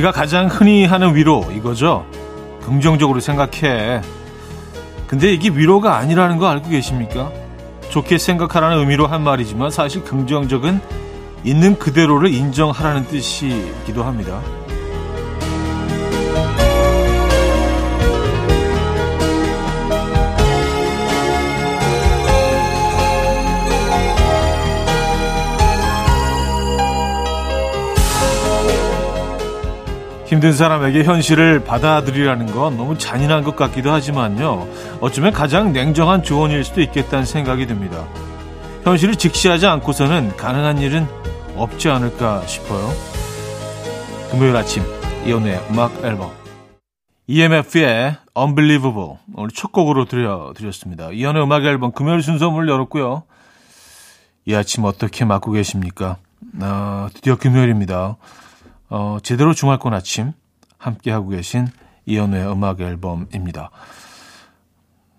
우리가 가장 흔히 하는 위로 이거죠. 긍정적으로 생각해. 근데 이게 위로가 아니라는 거 알고 계십니까? 좋게 생각하라는 의미로 한 말이지만 사실 긍정적은 있는 그대로를 인정하라는 뜻이기도 합니다. 힘든 사람에게 현실을 받아들이라는 건 너무 잔인한 것 같기도 하지만요. 어쩌면 가장 냉정한 조언일 수도 있겠다는 생각이 듭니다. 현실을 직시하지 않고서는 가능한 일은 없지 않을까 싶어요. 금요일 아침 이연우의 음악 앨범 EMF의 Unbelievable 오늘 첫 곡으로 들려드렸습니다. 이연우의 음악 앨범 금요일 순서 문을 열었고요. 이 아침 어떻게 맞고 계십니까? 아, 드디어 금요일입니다. 어, 제대로 중할권 아침 함께하고 계신 이연우의 음악 앨범입니다.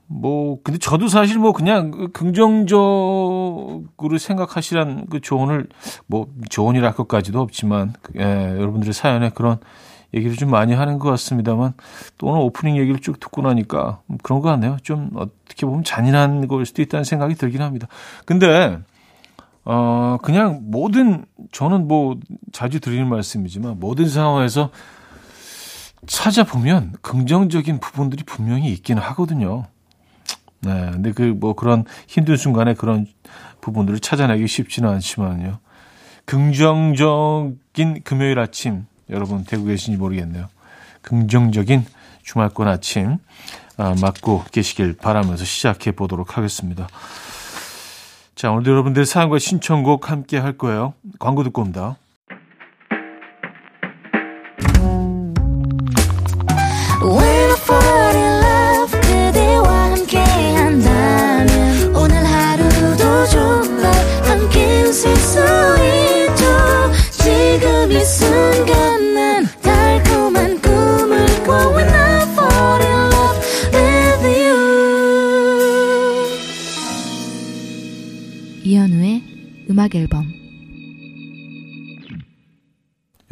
뭐, 근데 저도 사실 뭐 그냥 그 긍정적으로 생각하시란 그 조언을 뭐 조언이랄 것까지도 없지만, 예, 여러분들의 사연에 그런 얘기를 좀 많이 하는 것 같습니다만, 또 오늘 오프닝 얘기를 쭉 듣고 나니까 그런 것 같네요. 좀 어떻게 보면 잔인한 걸 수도 있다는 생각이 들긴 합니다. 근데, 어, 그냥 모든, 저는 뭐 자주 드리는 말씀이지만, 모든 상황에서 찾아보면 긍정적인 부분들이 분명히 있기는 하거든요. 네. 근데 그 뭐 그런 힘든 순간에 그런 부분들을 찾아내기 쉽지는 않지만요. 긍정적인 금요일 아침 여러분 되고 계신지 모르겠네요. 긍정적인 주말권 아침 아, 맞고 계시길 바라면서 시작해 보도록 하겠습니다. 자, 오늘도 여러분들 사연과 신청곡 함께 할 거예요. 광고 듣고 옵니다.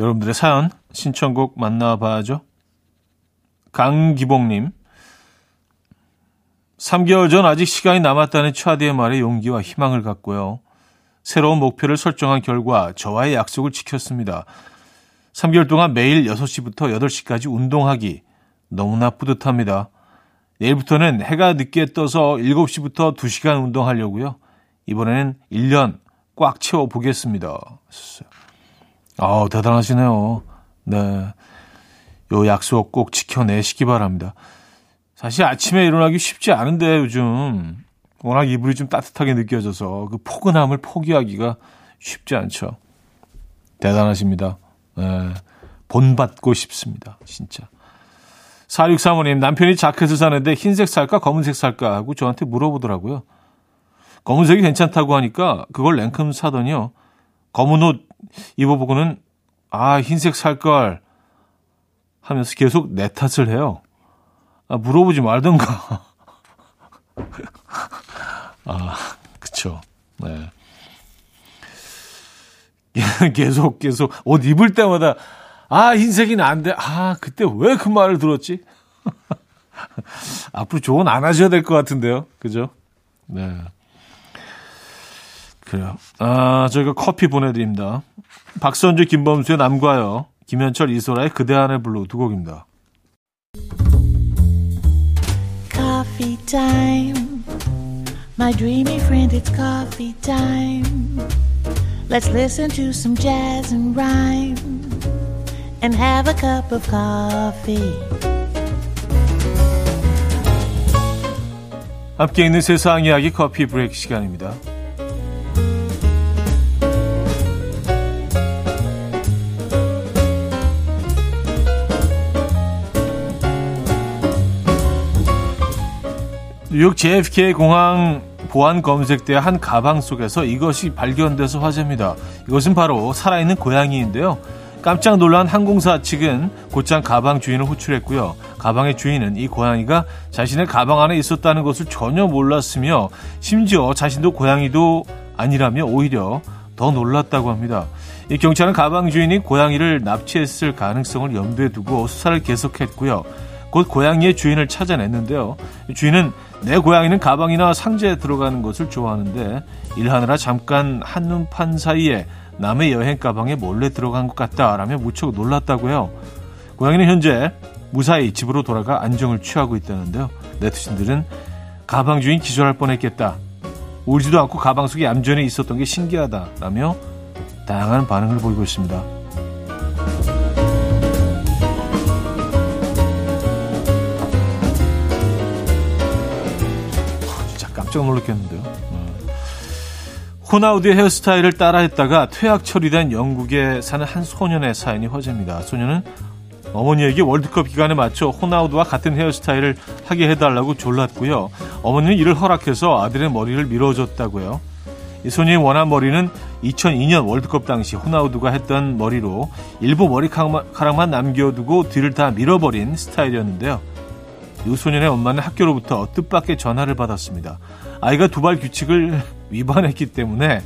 여러분들의 사연 신청곡 만나봐야죠. 강기봉님 3개월 전 아직 시간이 남았다는 차디의 말에 용기와 희망을 갖고요. 새로운 목표를 설정한 결과 저와의 약속을 지켰습니다. 3개월 동안 매일 6시부터 8시까지 운동하기 너무나 뿌듯합니다. 내일부터는 해가 늦게 떠서 7시부터 2시간 운동하려고요. 이번에는 1년 꽉 채워 보겠습니다. 아, 대단하시네요. 네. 요 약속 꼭 지켜내시기 바랍니다. 사실 아침에 일어나기 쉽지 않은데 요즘 워낙 이불이 좀 따뜻하게 느껴져서 그 포근함을 포기하기가 쉽지 않죠. 대단하십니다. 네. 본받고 싶습니다. 진짜. 4635님, 남편이 자켓을 사는데 흰색 살까 검은색 살까 하고 저한테 물어보더라고요. 검은색이 괜찮다고 하니까 그걸 랭큼 사더니요. 검은 옷 입어보고는 아 흰색 살걸 하면서 계속 내 탓을 해요. 아, 물어보지 말던가. 아 그쵸. 네. 계속 계속 옷 입을 때마다 아 흰색이는 안 돼. 아 그때 왜 그 말을 들었지? 앞으로 조언 안 하셔야 될 것 같은데요. 그죠? 네. 그래요. 아, 저희가 커피 보내드립니다. 박선주, 김범수의 남과요. 김현철, 이소라의 그대 안에 블루 두 곡입니다. Coffee time. My dreamy friend, it's coffee time. Let's listen to some jazz and rhyme and have a cup of coffee. 함께 있는 세상 이야기 커피 브레이크 시간입니다. 뉴욕 JFK 공항 보안 검색대 한 가방 속에서 이것이 발견돼서 화제입니다. 이것은 바로 살아있는 고양이인데요. 깜짝 놀란 항공사 측은 곧장 가방 주인을 호출했고요. 가방의 주인은 이 고양이가 자신의 가방 안에 있었다는 것을 전혀 몰랐으며 심지어 자신도 고양이도 아니라며 오히려 더 놀랐다고 합니다. 이 경찰은 가방 주인이 고양이를 납치했을 가능성을 염두에 두고 수사를 계속했고요. 곧 고양이의 주인을 찾아냈는데요. 주인은 내 고양이는 가방이나 상자에 들어가는 것을 좋아하는데 일하느라 잠깐 한눈판 사이에 남의 여행 가방에 몰래 들어간 것 같다라며 무척 놀랐다고요. 고양이는 현재 무사히 집으로 돌아가 안정을 취하고 있다는데요. 네티즌들은 가방 주인 기절할 뻔했겠다. 울지도 않고 가방 속에 얌전히 있었던 게 신기하다라며 다양한 반응을 보이고 있습니다. 깜짝 놀랐겠는데요. 네. 호나우드의 헤어스타일을 따라했다가 퇴학 처리된 영국에 사는 한 소년의 사연이 화제입니다. 소년은 어머니에게 월드컵 기간에 맞춰 호나우드와 같은 헤어스타일을 하게 해달라고 졸랐고요. 어머니는 이를 허락해서 아들의 머리를 밀어줬다고요. 이 소년이 원한 머리는 2002년 월드컵 당시 호나우드가 했던 머리로 일부 머리카락만 남겨두고 뒤를 다 밀어버린 스타일이었는데요. 이 소년의 엄마는 학교로부터 뜻밖의 전화를 받았습니다. 아이가 두발 규칙을 위반했기 때문에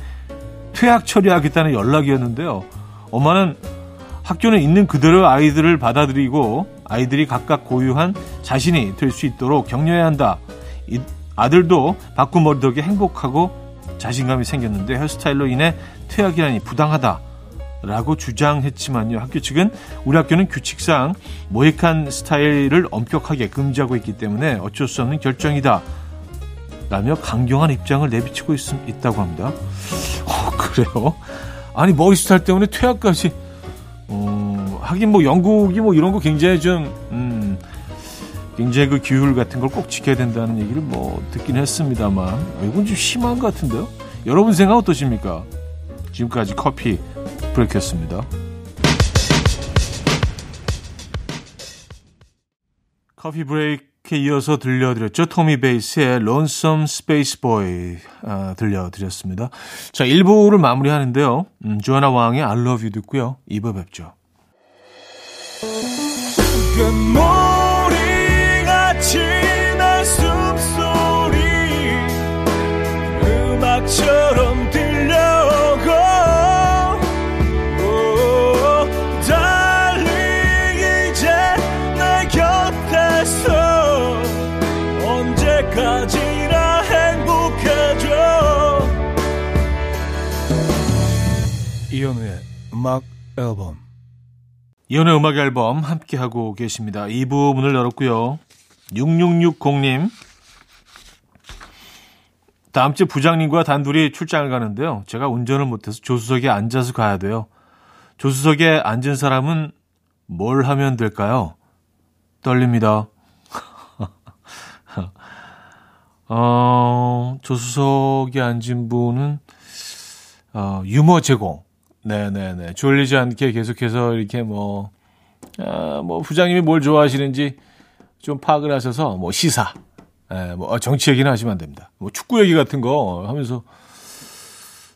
퇴학 처리하겠다는 연락이었는데요. 엄마는 학교는 있는 그대로 아이들을 받아들이고 아이들이 각각 고유한 자신이 될 수 있도록 격려해야 한다. 아들도 바꾼 머리 덕에 행복하고 자신감이 생겼는데 헤어스타일로 인해 퇴학이라니 부당하다. 라고 주장했지만요. 학교 측은 우리 학교는 규칙상 모익한 스타일을 엄격하게 금지하고 있기 때문에 어쩔 수 없는 결정이다. 라며 강경한 입장을 내비치고 있, 있다고 합니다. 어, 그래요? 아니, 머리 스타일 때문에 퇴학까지. 어, 하긴 뭐 영국이 뭐 이런 거 굉장히 좀, 음, 굉장히 그 규율 같은 걸 꼭 지켜야 된다는 얘기를 뭐 듣긴 했습니다만 이건 좀 심한 것 같은데요. 여러분 생각 어떠십니까? 지금까지 커피 브레이크였습니다. 커피 브레이크에 이어서 들려드렸죠. 토미 베이스의 Space Boy 아, 들려드렸습니다. 자, 1부를 마무리하는데요. 음, 조아나 왕의 I Love You 듣고요. 2부 뵙죠. 음악 앨범 이현우의 음악 앨범 함께하고 계십니다. 2부 문을 열었고요. 6660님 다음 주 부장님과 단둘이 출장을 가는데요. 제가 운전을 못해서 조수석에 앉아서 가야 돼요. 조수석에 앉은 사람은 뭘 하면 될까요? 떨립니다. 어, 조수석에 앉은 분은 어, 유머 제공. 네네네. 졸리지 않게 계속해서 이렇게 뭐, 아, 뭐, 부장님이 뭘 좋아하시는지 좀 파악을 하셔서 뭐 시사, 예, 뭐 어, 정치 얘기는 하시면 안 됩니다. 뭐 축구 얘기 같은 거 하면서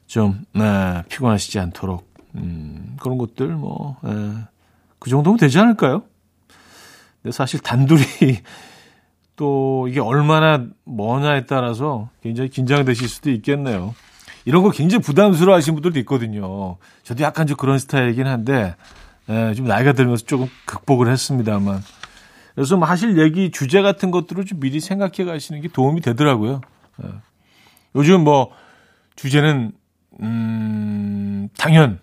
좀 네, 피곤하시지 않도록 음, 그런 것들 뭐그 예, 정도면 되지 않을까요? 근데 사실 단둘이 또 이게 얼마나 뭐냐에 따라서 굉장히 긴장되실 수도 있겠네요. 이런 거 굉장히 부담스러워 하시는 분들도 있거든요. 저도 약간 좀 그런 스타일이긴 한데, 예, 좀 나이가 들면서 조금 극복을 했습니다만. 그래서 뭐 하실 얘기 주제 같은 것들을 좀 미리 생각해 가시는 게 도움이 되더라고요. 예. 요즘 뭐 주제는 음 당연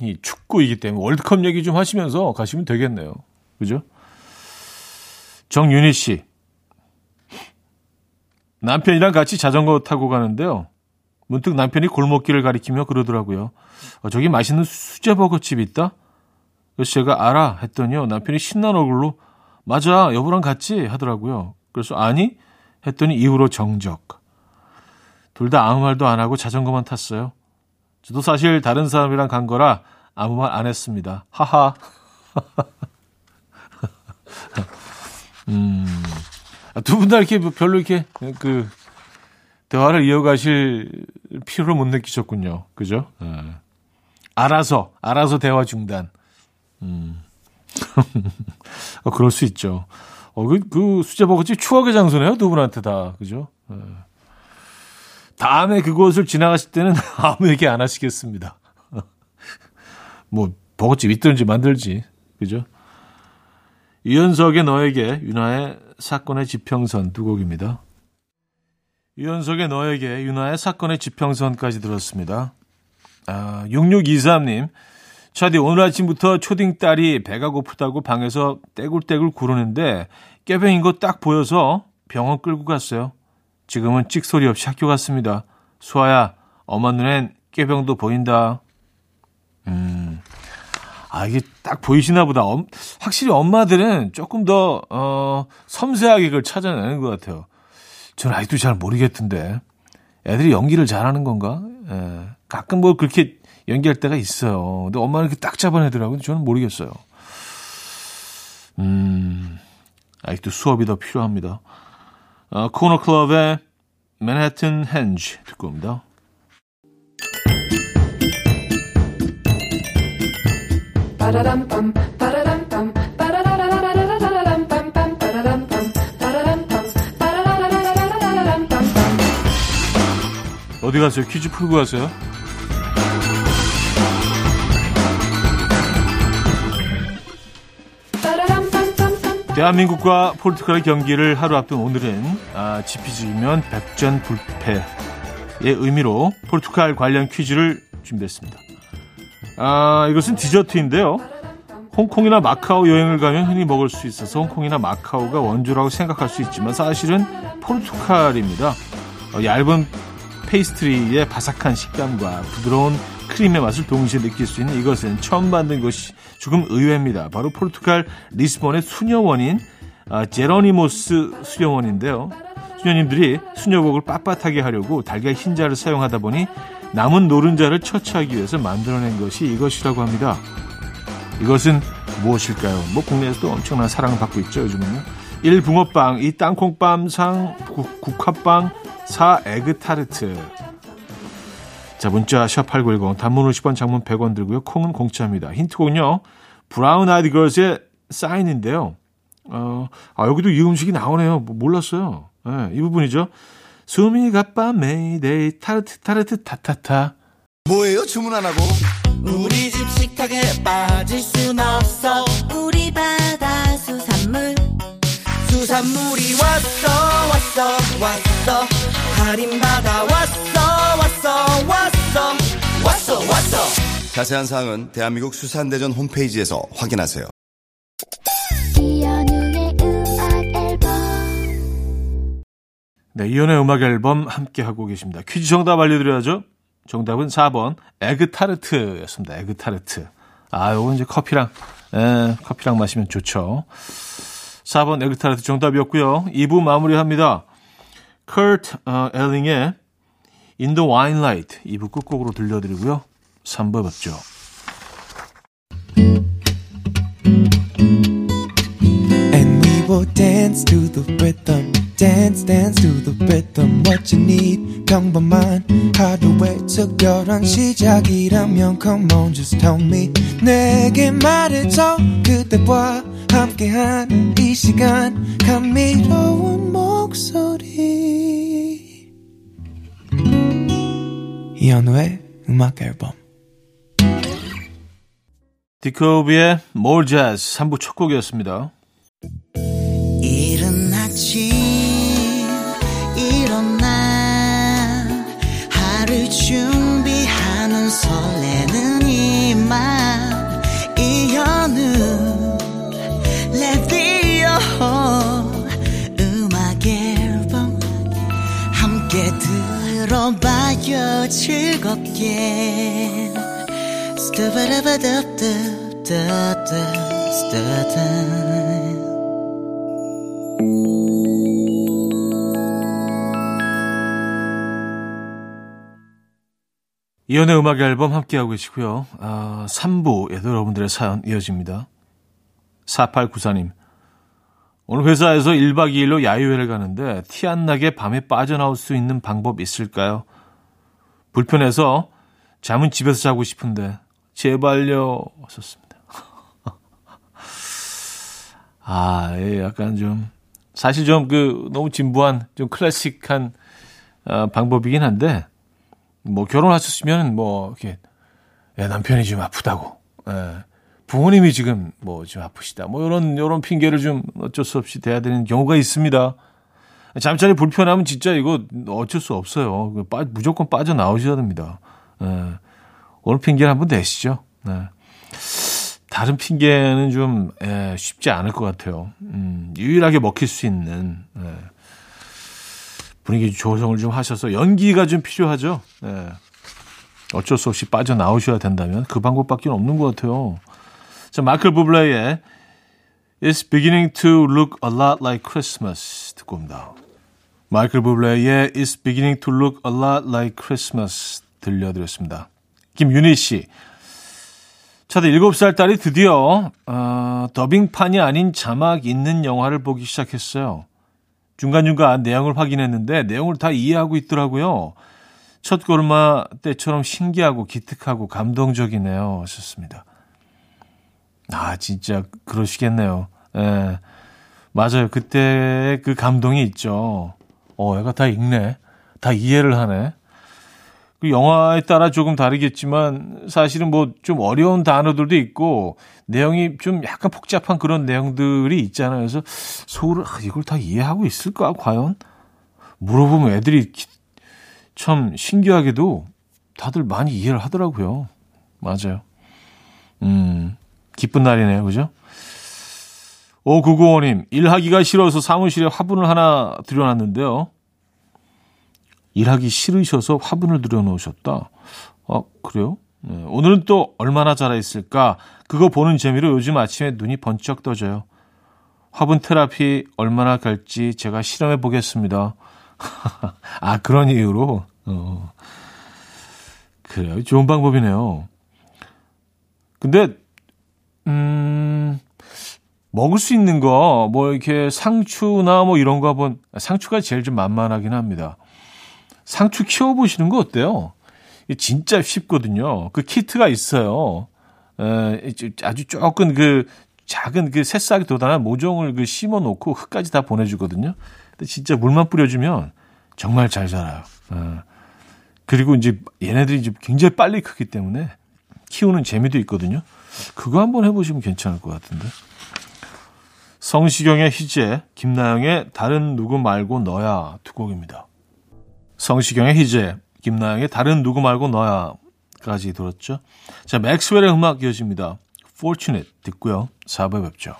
히 축구이기 때문에 월드컵 얘기 좀 하시면서 가시면 되겠네요. 그죠? 정윤희 씨. 남편이랑 같이 자전거 타고 가는데요. 문득 남편이 골목길을 가리키며 그러더라고요. 어, 저기 맛있는 수제버거집 있다? 그래서 제가 알아 했더니요. 남편이 신난 얼굴로 맞아, 여보랑 같이 하더라고요. 그래서 아니? 했더니 이후로 정적. 둘 다 아무 말도 안 하고 자전거만 탔어요. 저도 사실 다른 사람이랑 간 거라 아무 말 안 했습니다. 하하. 음, 두 분 다 이렇게 뭐 별로 이렇게 그 대화를 이어가실 필요를 못 느끼셨군요. 그죠? 네. 알아서, 알아서 대화 중단. 음. 어, 그럴 수 있죠. 어, 그, 그 수제버거집 추억의 장소네요, 두 분한테 다. 그죠? 네. 다음에 그곳을 지나가실 때는 아무 얘기 안 하시겠습니다. 뭐 버거집 있든지 만들지. 그죠? 이현석의 너에게 윤하의 사건의 지평선 두 곡입니다. 이현석의 너에게 윤하의 사건의 지평선까지 들었습니다. 아, 6623님. 차디 오늘 아침부터 초딩 딸이 배가 고프다고 방에서 떼굴떼굴 구르는데 깨병인 거 딱 보여서 병원 끌고 갔어요. 지금은 찍소리 없이 학교 갔습니다. 수아야, 엄마 눈엔 깨병도 보인다. 음, 아, 이게 딱 보이시나 보다. 엄, 확실히 엄마들은 조금 더, 어, 섬세하게 그걸 찾아내는 것 같아요. 저는 아직도 잘 모르겠던데. 애들이 연기를 잘하는 건가? 예. 가끔 뭐 그렇게 연기할 때가 있어요. 근데 엄마는 이렇게 딱 잡아내더라고요. 저는 모르겠어요. 음, 아직도 수업이 더 필요합니다. 어, 코너 클럽의 맨해튼 핸즈 듣고 옵니다. 어디 가세요? 퀴즈 풀고 가세요? 대한민국과 포르투갈의 경기를 하루 앞둔 오늘은 아, 지피지면 백전불패의 의미로 포르투갈 관련 퀴즈를 준비했습니다. 아, 이것은 디저트인데요. 홍콩이나 마카오 여행을 가면 흔히 먹을 수 있어서 홍콩이나 마카오가 원조라고 생각할 수 있지만 사실은 포르투갈입니다. 어, 얇은 페이스트리의 바삭한 식감과 부드러운 크림의 맛을 동시에 느낄 수 있는 이것은 처음 만든 것이 조금 의외입니다. 바로 포르투갈 리스본의 수녀원인 아, 제로니모스 수녀원인데요. 수녀님들이 수녀복을 빳빳하게 하려고 달걀 흰자를 사용하다 보니 남은 노른자를 처치하기 위해서 만들어낸 것이 이것이라고 합니다. 이것은 무엇일까요? 뭐 국내에서도 엄청난 사랑을 받고 있죠, 요즘은요. 1. 붕어빵, 2. 땅콩빵, 3. 국화빵, 4. 에그타르트. 자, 문자 샵8910 단문 50원, 장문 100원 들고요. 콩은 공짜입니다. 힌트곡은요. 브라운 아이드 걸스의 Sign인데요. 어, 아, 여기도 이 음식이 나오네요. 뭐 몰랐어요. 네, 이 부분이죠. 수미가 밤메이데이 타르트 타르트 타타타. 뭐예요? 주문 안 하고? 우리 집 식탁에 빠질 순 없어 우리 바다 수산물 수산물이 왔어 왔어 왔어 할인받아 왔어 왔어 왔어 왔어 왔어 자세한 사항은 대한민국 수산대전 홈페이지에서 확인하세요. 이현우의 음악 앨범 네, 이연의 음악 앨범 함께 하고 계십니다. 퀴즈 정답 알려드려야죠. 정답은 4번 에그타르트였습니다. 에그타르트. 아, 요거 이제 커피랑 에, 커피랑 마시면 좋죠. 4번 에그타르트 정답이었고요. 2부 마무리합니다. 커트 어, 엘링의 In the Wine Light 2부 끝곡으로 들려드리고요. 3부 뵙죠. Dance, dance to the rhythm. What you need, 평범한 하루의 특별한 시작이라면 Come on, just tell me. 내게 말해줘. 그대와 함께한 이 시간. 감미로운 목소리. 이현우의 음악 앨범. 디코비의 More Jazz 3부 첫 곡이었습니다. 이른 아침 들어봐요 즐겁게 스타바라바답답답답답 이연의 음악 앨범 함께하고 계시고요. 아, 3부에도 여러분들의 사연 이어집니다. 4894님. 오늘 회사에서 1박 2일로 야유회를 가는데 티 안 나게 밤에 빠져나올 수 있는 방법 있을까요? 불편해서 잠은 집에서 자고 싶은데 제발요. 썼습니다. 아, 예, 약간 좀 사실 좀 그 너무 진부한 좀 클래식한 어, 방법이긴 한데 뭐 결혼하셨으면 뭐 이렇게 야, 남편이 좀 아프다고 예. 부모님이 지금 뭐 좀 아프시다. 뭐 이런 이런 핑계를 좀 어쩔 수 없이 대야 되는 경우가 있습니다. 잠자리 불편하면 진짜 이거 어쩔 수 없어요. 그 빠, 무조건 빠져 나오셔야 됩니다. 예. 오늘 핑계를 한번 내시죠. 네. 다른 핑계는 좀 예, 쉽지 않을 것 같아요. 음, 유일하게 먹힐 수 있는 예. 분위기 조성을 좀 하셔서 연기가 좀 필요하죠. 예. 어쩔 수 없이 빠져 나오셔야 된다면 그 방법밖에 없는 것 같아요. 자, 마클 부블레의 It's beginning to look a lot like Christmas 듣고 옵니다. 마이클 부블레의 It's beginning to look a lot like Christmas 들려드렸습니다. 김윤희 씨. 저도 7살 딸이 드디어 어, 더빙판이 아닌 자막 있는 영화를 보기 시작했어요. 중간중간 내용을 확인했는데 내용을 다 이해하고 있더라고요. 첫 고르마 때처럼 신기하고 기특하고 감동적이네요. 하셨습니다. 아, 진짜 그러시겠네요. 예. 맞아요. 그때 그 감동이 있죠. 어, 애가 다 읽네. 다 이해를 하네. 그 영화에 따라 조금 다르겠지만 사실은 뭐 좀 어려운 단어들도 있고 내용이 좀 약간 복잡한 그런 내용들이 있잖아요. 그래서 속으로 아, 이걸 다 이해하고 있을까 과연? 물어보면 애들이 기- 참 신기하게도 다들 많이 이해를 하더라고요. 맞아요. 음, 기쁜 날이네요. 그죠? 5995님, 일하기가 싫어서 사무실에 화분을 하나 들여놨는데요. 일하기 싫으셔서 화분을 들여놓으셨다. 아, 그래요? 네, 오늘은 또 얼마나 자라있을까? 그거 보는 재미로 요즘 아침에 눈이 번쩍 떠져요. 화분 테라피 얼마나 갈지 제가 실험해 보겠습니다. 아, 그런 이유로? 어. 그래요. 좋은 방법이네요. 근데, 음, 먹을 수 있는 거, 뭐, 이렇게 상추나 뭐 이런 거 한번, 상추가 제일 좀 만만하긴 합니다. 상추 키워보시는 거 어때요? 진짜 쉽거든요. 그 키트가 있어요. 에, 아주 조금 그 작은 그 새싹이 도단한 모종을 그 심어 놓고 흙까지 다 보내주거든요. 근데 진짜 물만 뿌려주면 정말 잘 자라요. 에. 그리고 이제 얘네들이 이제 굉장히 빨리 크기 때문에 키우는 재미도 있거든요. 그거 한번 해보시면 괜찮을 것 같은데. 성시경의 희재, 김나영의 다른 누구 말고 너야 두 곡입니다. 성시경의 희재, 김나영의 다른 누구 말고 너야까지 들었죠. 자, 맥스웰의 음악 이어집니다. Fortunate 듣고요. 4부에 뵙죠.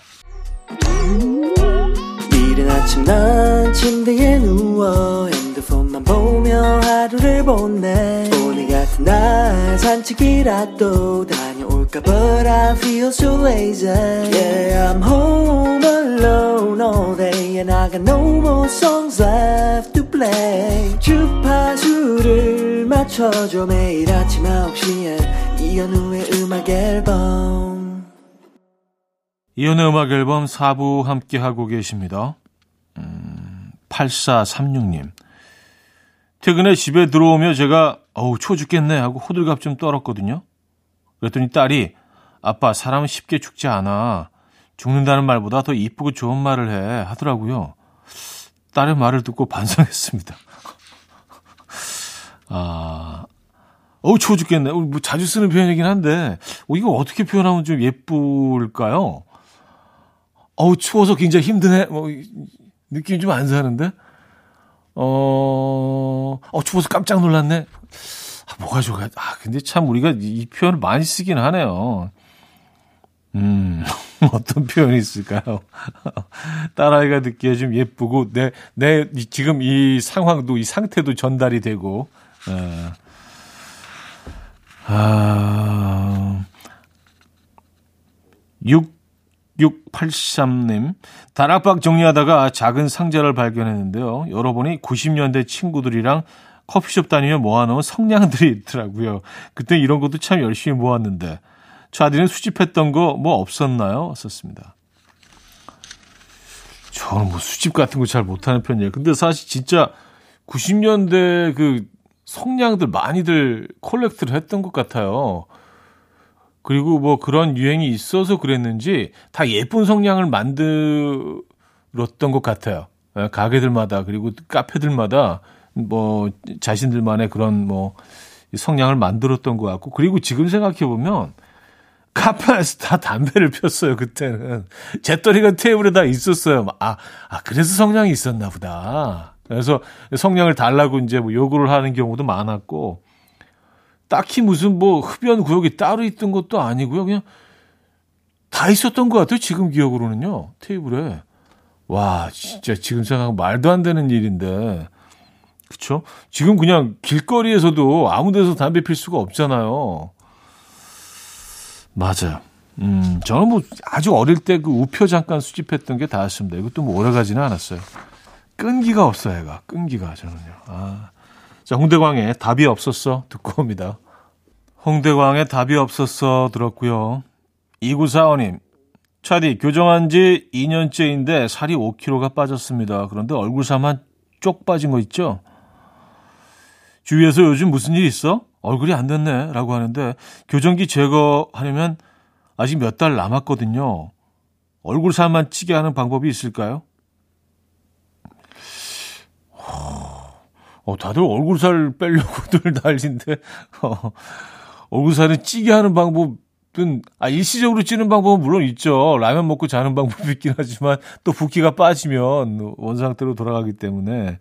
이른 아침 난 침대에 누워 핸드폰만 보며 하루를 보내 오늘 같은 날 산책이라도 다 녀올까 But I feel so lazy Yeah I'm home alone all day And I got no more songs left to play 주파수를 맞춰줘 매일 아침 9시에 이현우의 음악 앨범 이연의 음악 앨범 4부 함께 하고 계십니다. 음, 8436님. 퇴근에 집에 들어오며 제가 어우 추워 죽겠네 하고 호들갑 좀 떨었거든요. 그랬더니 딸이 아빠 사람은 쉽게 죽지 않아. 죽는다는 말보다 더 이쁘고 좋은 말을 해 하더라고요. 딸의 말을 듣고 반성했습니다. 아, 어우 추워 죽겠네. 뭐 자주 쓰는 표현이긴 한데 어, 이거 어떻게 표현하면 좀 예쁠까요? 어우 추워서 굉장히 힘드네. 뭐 느낌이 좀 안 사는데. 어, 어 추워서 깜짝 놀랐네. 아, 뭐가 좋아? 아 근데 참 우리가 이, 이 표현을 많이 쓰긴 하네요. 음, 어떤 표현이 있을까요? 딸아이가 듣기에 좀 예쁘고, 내, 내, 이- 지금 이 상황도, 이 상태도 전달이 되고, 에. 아, 6683님, 다락방 정리하다가 작은 상자를 발견했는데요. 열어보니 90년대 친구들이랑 커피숍 다니며 모아놓은 성냥들이 있더라고요. 그때 이런 것도 참 열심히 모았는데. 차디는 수집했던 거 뭐 없었나요? 썼습니다. 저는 뭐 수집 같은 거 잘 못하는 편이에요. 근데 사실 진짜 90년대 그 성냥들 많이들 콜렉트를 했던 것 같아요. 그리고 뭐 그런 유행이 있어서 그랬는지 다 예쁜 성냥을 만들었던 것 같아요. 예, 가게들마다 그리고 카페들마다 뭐 자신들만의 그런 뭐 성냥을 만들었던 것 같고 그리고 지금 생각해 보면 카페에서 다 담배를 폈어요, 그때는. 재떨이가 테이블에 다 있었어요. 아, 아, 그래서 성냥이 있었나 보다. 그래서 성냥을 달라고 이제 뭐 요구를 하는 경우도 많았고, 딱히 무슨 뭐 흡연 구역이 따로 있던 것도 아니고요. 그냥 다 있었던 것 같아요. 지금 기억으로는요. 테이블에. 와, 진짜 지금 생각하면 말도 안 되는 일인데. 그쵸? 지금 그냥 길거리에서도 아무 데서 담배 필 수가 없잖아요. 맞아요. 음, 저는 뭐 아주 어릴 때 그 우표 잠깐 수집했던 게 다였습니다. 이것도 뭐 오래 가지는 않았어요. 끈기가 없어요, 얘가. 끈기가 저는요. 아. 자, 홍대광의 답이 없었어. 듣고 옵니다. 홍대광의 답이 없었어. 들었고요. 2945님. 차디, 교정한 지 2년째인데 살이 5kg가 빠졌습니다. 그런데 얼굴살만 쪽 빠진 거 있죠? 주위에서 요즘 무슨 일 있어? 얼굴이 안 됐네. 라고 하는데, 교정기 제거하려면 아직 몇 달 남았거든요. 얼굴 살만 찌게 하는 방법이 있을까요? 어, 다들 얼굴살 빼려고들 난리인데, 어, 얼굴살은 찌게 하는 방법은, 아, 일시적으로 찌는 방법은 물론 있죠. 라면 먹고 자는 방법이 있긴 하지만, 또 붓기가 빠지면 원상태로 돌아가기 때문에,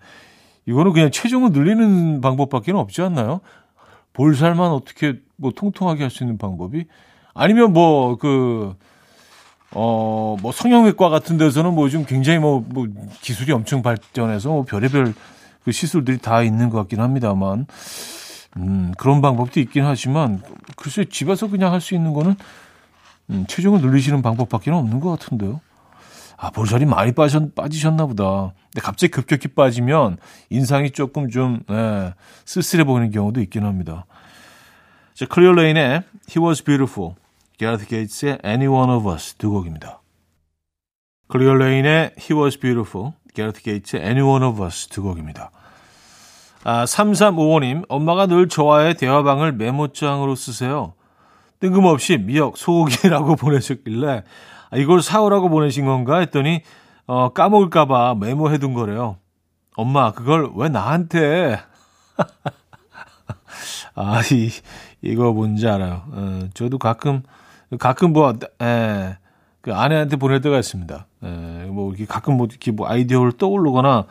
이거는 그냥 체중을 늘리는 방법밖에 없지 않나요? 볼살만 어떻게 뭐 통통하게 할 수 있는 방법이? 아니면 뭐, 그, 어, 뭐 성형외과 같은 데서는 뭐 좀 굉장히 뭐, 뭐 기술이 엄청 발전해서 뭐 별의별 그 시술들이 다 있는 것 같긴 합니다만, 음, 그런 방법도 있긴 하지만, 글쎄 집에서 그냥 할 수 있는 거는, 음, 체중을 늘리시는 방법밖에 없는 것 같은데요. 아, 볼살이 많이 빠졌, 빠지셨나 보다. 근데 갑자기 급격히 빠지면 인상이 조금 좀, 예, 쓸쓸해 보이는 경우도 있긴 합니다. 자, 클레오 레인의 He Was Beautiful, 가레스 게이츠의 Any One of Us 두 곡입니다. 클레오 레인의 He Was Beautiful, 가레스 게이츠의 Any One of Us 두 곡입니다. 아, 3355님, 엄마가 늘 저와의 대화방을 메모장으로 쓰세요. 뜬금없이 미역, 소고기라고 보내셨길래, 아, 이걸 사오라고 보내신 건가 했더니, 어, 까먹을까봐 메모해둔 거래요. 엄마, 그걸 왜 나한테? 아, 이, 이거 뭔지 알아요. 어, 저도 가끔, 가끔 뭐, 에, 그 아내한테 보낼 때가 있습니다. 에, 뭐, 이렇게 가끔 뭐, 이렇게 뭐 아이디어를 떠오르거나,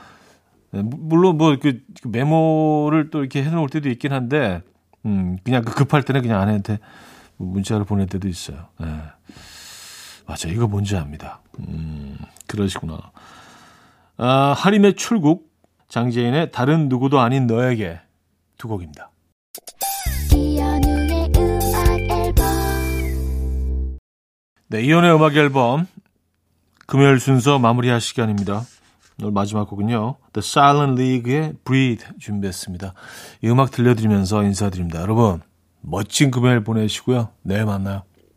에, 물론 뭐, 그, 메모를 또 이렇게 해놓을 때도 있긴 한데, 음, 그냥 그 급할 때는 그냥 아내한테 문자를 보낼 때도 있어요. 에. 맞아, 이거 뭔지 압니다. 음, 그러시구나. 아, 하림의 출국, 장재인의 다른 누구도 아닌 너에게 두 곡입니다. 이현우의 음악 앨범 네, 이연의 음악 앨범 금요일 순서 마무리할 시간입니다. 오늘 마지막 곡은요. The Silent League의 Breathe 준비했습니다. 이 음악 들려드리면서 인사드립니다. 여러분, 멋진 금요일 보내시고요. 내일 만나요.